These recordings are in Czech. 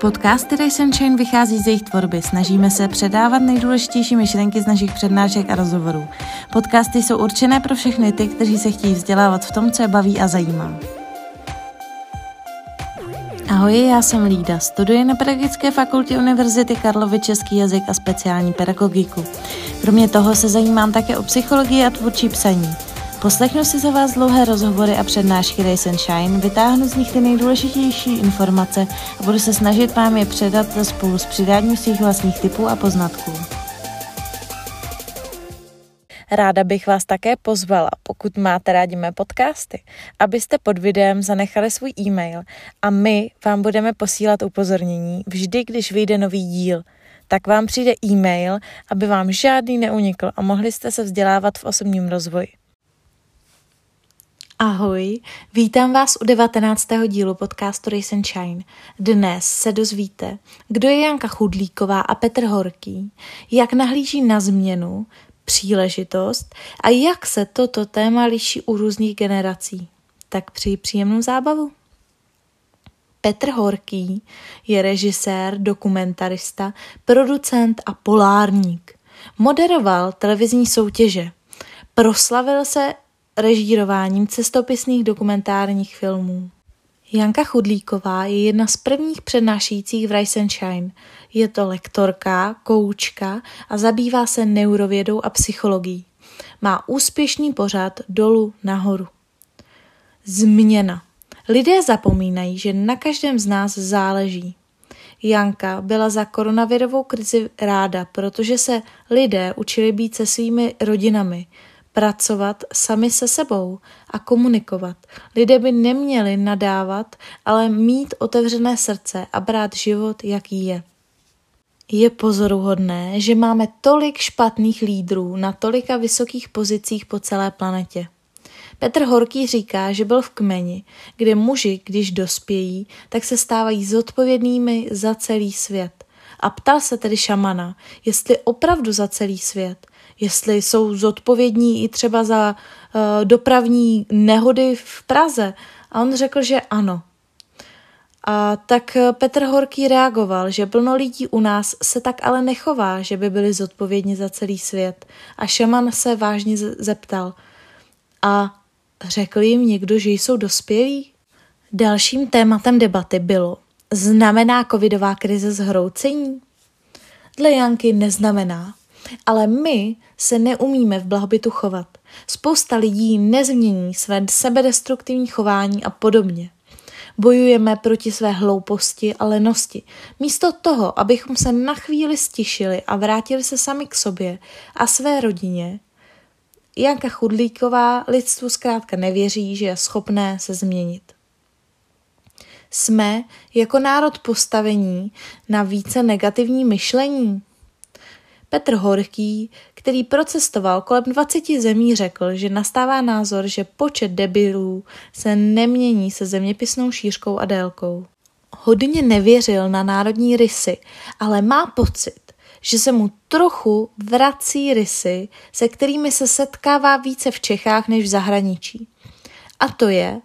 Podcasty Race and Shine vychází z jejich tvorby. Snažíme se předávat nejdůležitější myšlenky z našich přednášek a rozhovorů. Podcasty jsou určené pro všechny ty, kteří se chtějí vzdělávat v tom, co je baví a zajímá. Ahoj, já jsem Lída, studuji na Pedagogické fakultě Univerzity Karlovy český jazyk a speciální pedagogiku. Kromě toho se zajímám také o psychologii a tvůrčí psaní. Poslechnu si za vás dlouhé rozhovory a přednášky Race and Shine, vytáhnu z nich ty nejdůležitější informace a budu se snažit vám je předat spolu s přidáním svých vlastních typů a poznatků. Ráda bych vás také pozvala, pokud máte rádi mé podcasty, abyste pod videem zanechali svůj e-mail a my vám budeme posílat upozornění vždy, když vyjde nový díl. Tak vám přijde e-mail, aby vám žádný neunikl a mohli jste se vzdělávat v osobním rozvoji. Ahoj, vítám vás u 19. dílu podcastu Race and Shine. Dnes se dozvíte, kdo je Janka Chudlíková a Petr Horký, jak nahlíží na změnu, příležitost a jak se toto téma liší u různých generací. Tak přeji příjemnou zábavu. Petr Horký je režisér, dokumentarista, producent a polárník. Moderoval televizní soutěže. Proslavil se režírováním cestopisných dokumentárních filmů. Janka Chudlíková je jedna z prvních přednášejících v Rise and Shine. Je to lektorka, koučka a zabývá se neurovědou a psychologií. Má úspěšný pořad dolů nahoru. Změna. Lidé zapomínají, že na každém z nás záleží. Janka byla za koronavirovou krizi ráda, protože se lidé učili být se svými rodinami, pracovat sami se sebou a komunikovat. Lidé by neměli nadávat, ale mít otevřené srdce a brát život, jaký je. Je pozoruhodné, že máme tolik špatných lídrů na tolika vysokých pozicích po celé planetě. Petr Horký říká, že byl v kmeni, kde muži, když dospějí, tak se stávají zodpovědnými za celý svět. A ptal se tedy šamana, jestli opravdu za celý svět, jestli jsou zodpovědní i třeba za uh, dopravní nehody v Praze. A on řekl, že ano. A tak Petr Horký reagoval, že plno lidí u nás se tak ale nechová, že by byli zodpovědní za celý svět. A šaman se vážně zeptal. A řekl jim někdo, že jsou dospělí? Dalším tématem debaty bylo, znamená covidová krize zhroucení? Dle Janky neznamená, ale my se neumíme v blahobytu chovat. Spousta lidí nezmění své sebedestruktivní chování a podobně. Bojujeme proti své hlouposti a lenosti. Místo toho, abychom se na chvíli stišili a vrátili se sami k sobě a své rodině, Janka Chudlíková lidstvu zkrátka nevěří, že je schopné se změnit. Jsme jako národ postavení na více negativní myšlení. Petr Horký, který procestoval kolem 20 zemí, řekl, že nastává názor, že počet debilů se nemění se zeměpisnou šířkou a délkou. Hodně nevěřil na národní rysy, ale má pocit, že se mu trochu vrací rysy, se kterými se setkává více v Čechách než v zahraničí. A to je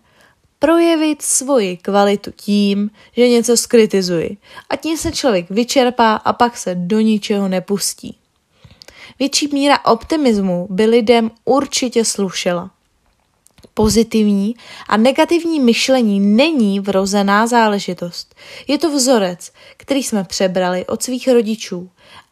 projevit svoji kvalitu tím, že něco skritizuji. A tím se člověk vyčerpá a pak se do ničeho nepustí. Větší míra optimismu by lidem určitě slušela. Pozitivní a negativní myšlení není vrozená záležitost. Je to vzorec, který jsme přebrali od svých rodičů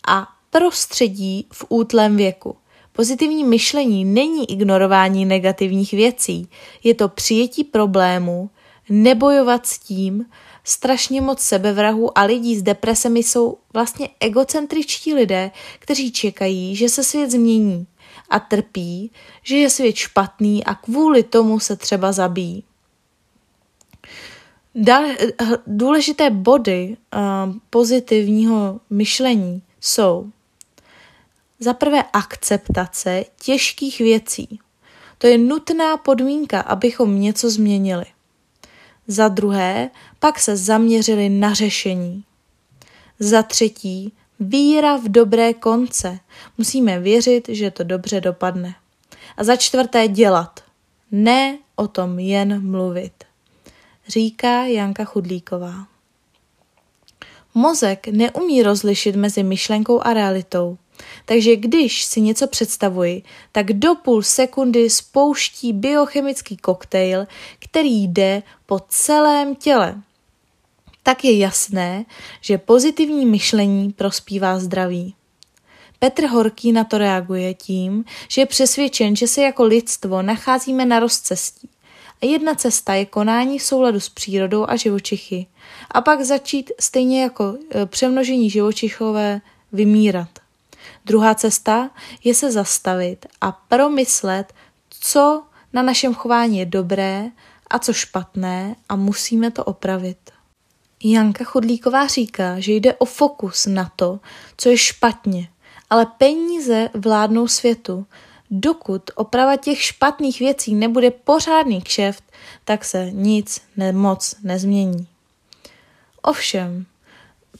a prostředí v útlém věku. Pozitivní myšlení není ignorování negativních věcí, je to přijetí problému, nebojovat s tím, strašně moc sebevrahů a lidí s depresemi jsou vlastně egocentričtí lidé, kteří čekají, že se svět změní a trpí, že je svět špatný a kvůli tomu se třeba zabíjí. Důležité body uh, pozitivního myšlení jsou za prvé akceptace těžkých věcí. To je nutná podmínka, abychom něco změnili. Za druhé, pak se zaměřili na řešení. Za třetí, víra v dobré konce. Musíme věřit, že to dobře dopadne. A za čtvrté, dělat. Ne o tom jen mluvit. Říká Janka Chudlíková. Mozek neumí rozlišit mezi myšlenkou a realitou. Takže když si něco představuji, tak do půl sekundy spouští biochemický koktejl, který jde po celém těle. Tak je jasné, že pozitivní myšlení prospívá zdraví. Petr Horký na to reaguje tím, že je přesvědčen, že se jako lidstvo nacházíme na rozcestí. A jedna cesta je konání v souladu s přírodou a živočichy. A pak začít stejně jako e, přemnožení živočichové vymírat. Druhá cesta je se zastavit a promyslet, co na našem chování je dobré a co špatné a musíme to opravit. Janka Chodlíková říká, že jde o fokus na to, co je špatně, ale peníze vládnou světu. Dokud oprava těch špatných věcí nebude pořádný kšeft, tak se nic nemoc nezmění. Ovšem,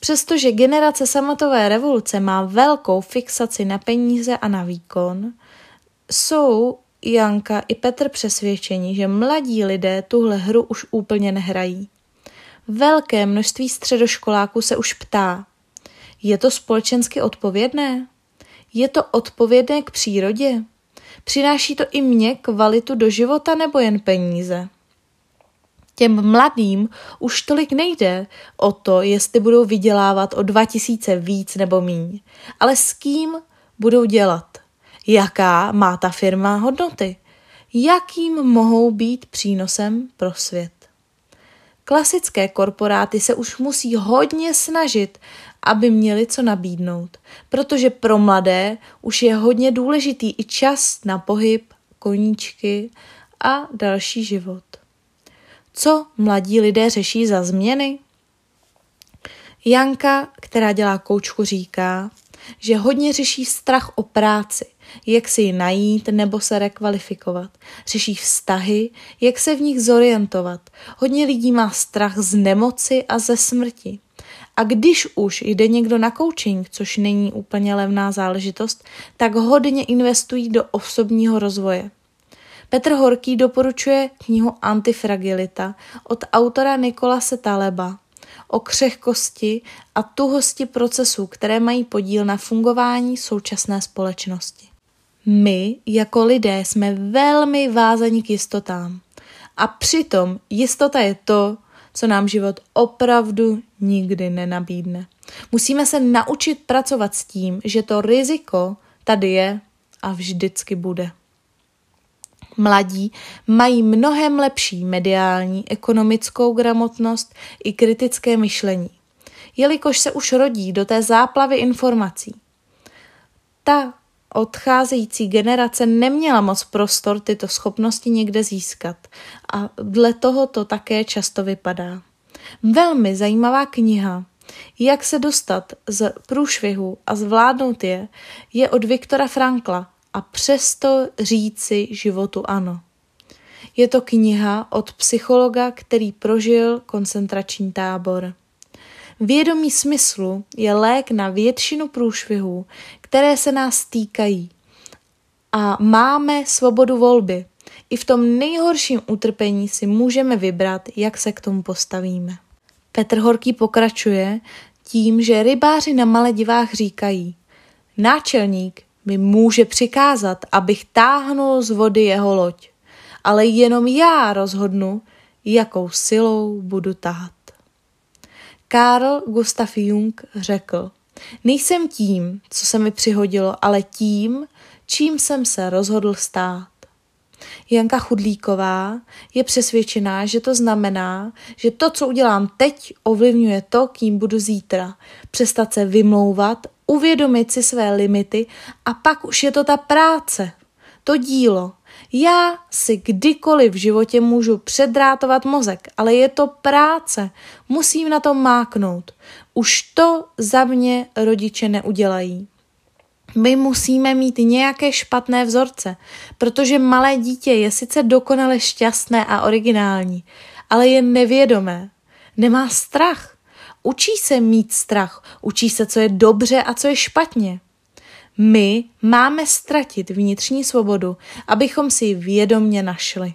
přestože generace sametové revoluce má velkou fixaci na peníze a na výkon, jsou Janka i Petr přesvědčení, že mladí lidé tuhle hru už úplně nehrají. Velké množství středoškoláků se už ptá, je to společensky odpovědné? Je to odpovědné k přírodě? Přináší to i mně kvalitu do života nebo jen peníze? Těm mladým už tolik nejde o to, jestli budou vydělávat o 2000 víc nebo míň, ale s kým budou dělat, jaká má ta firma hodnoty, jakým mohou být přínosem pro svět. Klasické korporáty se už musí hodně snažit, aby měli co nabídnout, protože pro mladé už je hodně důležitý i čas na pohyb, koníčky a další život. Co mladí lidé řeší za změny? Janka, která dělá koučku, říká, že hodně řeší strach o práci, jak si ji najít nebo se rekvalifikovat. Řeší vztahy, jak se v nich zorientovat. Hodně lidí má strach z nemoci a ze smrti. A když už jde někdo na coaching, což není úplně levná záležitost, tak hodně investují do osobního rozvoje. Petr Horký doporučuje knihu Antifragilita od autora Nikolase Taleba o křehkosti a tuhosti procesů, které mají podíl na fungování současné společnosti. My jako lidé jsme velmi vázaní k jistotám. A přitom jistota je to, co nám život opravdu nikdy nenabídne. Musíme se naučit pracovat s tím, že to riziko tady je a vždycky bude. Mladí mají mnohem lepší mediální, ekonomickou gramotnost i kritické myšlení, jelikož se už rodí do té záplavy informací. Ta odcházející generace neměla moc prostor tyto schopnosti někde získat a dle toho to také často vypadá. Velmi zajímavá kniha Jak se dostat z průšvihu a zvládnout je je od Viktora Frankla a přesto říci životu ano. Je to kniha od psychologa, který prožil koncentrační tábor. Vědomí smyslu je lék na většinu průšvihů, které se nás týkají. A máme svobodu volby. I v tom nejhorším utrpení si můžeme vybrat, jak se k tomu postavíme. Petr Horký pokračuje tím, že rybáři na Maledivách říkají Náčelník mi může přikázat, abych táhnul z vody jeho loď, ale jenom já rozhodnu, jakou silou budu tahat. Karl Gustav Jung řekl, nejsem tím, co se mi přihodilo, ale tím, čím jsem se rozhodl stát. Janka Chudlíková je přesvědčená, že to znamená, že to, co udělám teď, ovlivňuje to, kým budu zítra. Přestat se vymlouvat, uvědomit si své limity a pak už je to ta práce, to dílo, já si kdykoliv v životě můžu předrátovat mozek, ale je to práce. Musím na to máknout. Už to za mě rodiče neudělají. My musíme mít nějaké špatné vzorce, protože malé dítě je sice dokonale šťastné a originální, ale je nevědomé. Nemá strach. Učí se mít strach, učí se, co je dobře a co je špatně. My máme ztratit vnitřní svobodu, abychom si ji vědomně našli.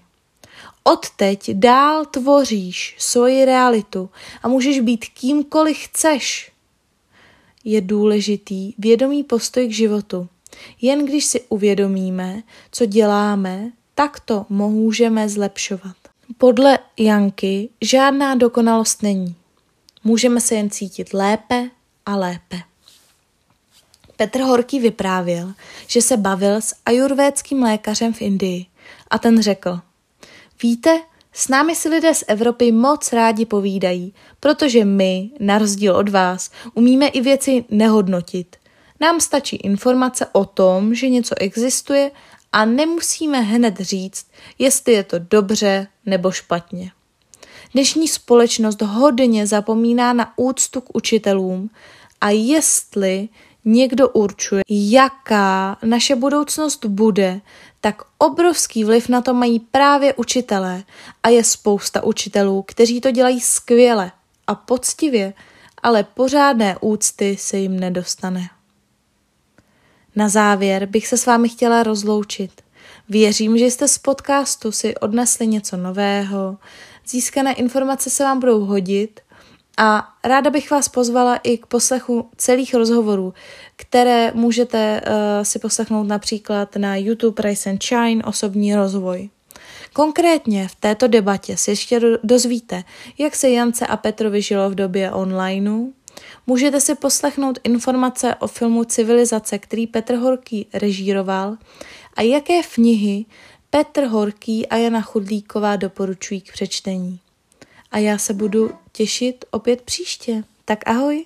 Odteď dál tvoříš svoji realitu a můžeš být kýmkoliv chceš. Je důležitý vědomý postoj k životu. Jen když si uvědomíme, co děláme, tak to můžeme zlepšovat. Podle Janky žádná dokonalost není. Můžeme se jen cítit lépe a lépe. Petr Horký vyprávěl, že se bavil s ajurvédským lékařem v Indii a ten řekl, víte, s námi si lidé z Evropy moc rádi povídají, protože my, na rozdíl od vás, umíme i věci nehodnotit. Nám stačí informace o tom, že něco existuje a nemusíme hned říct, jestli je to dobře nebo špatně. Dnešní společnost hodně zapomíná na úctu k učitelům a jestli někdo určuje, jaká naše budoucnost bude, tak obrovský vliv na to mají právě učitelé a je spousta učitelů, kteří to dělají skvěle a poctivě, ale pořádné úcty se jim nedostane. Na závěr bych se s vámi chtěla rozloučit. Věřím, že jste z podcastu si odnesli něco nového, získané informace se vám budou hodit a ráda bych vás pozvala i k poslechu celých rozhovorů, které můžete uh, si poslechnout například na YouTube Rise and Shine osobní rozvoj. Konkrétně v této debatě si ještě dozvíte, jak se Jance a Petrovi žilo v době onlineu. Můžete si poslechnout informace o filmu Civilizace, který Petr Horký režíroval a jaké knihy Petr Horký a Jana Chudlíková doporučují k přečtení. A já se budu těšit opět příště. Tak ahoj!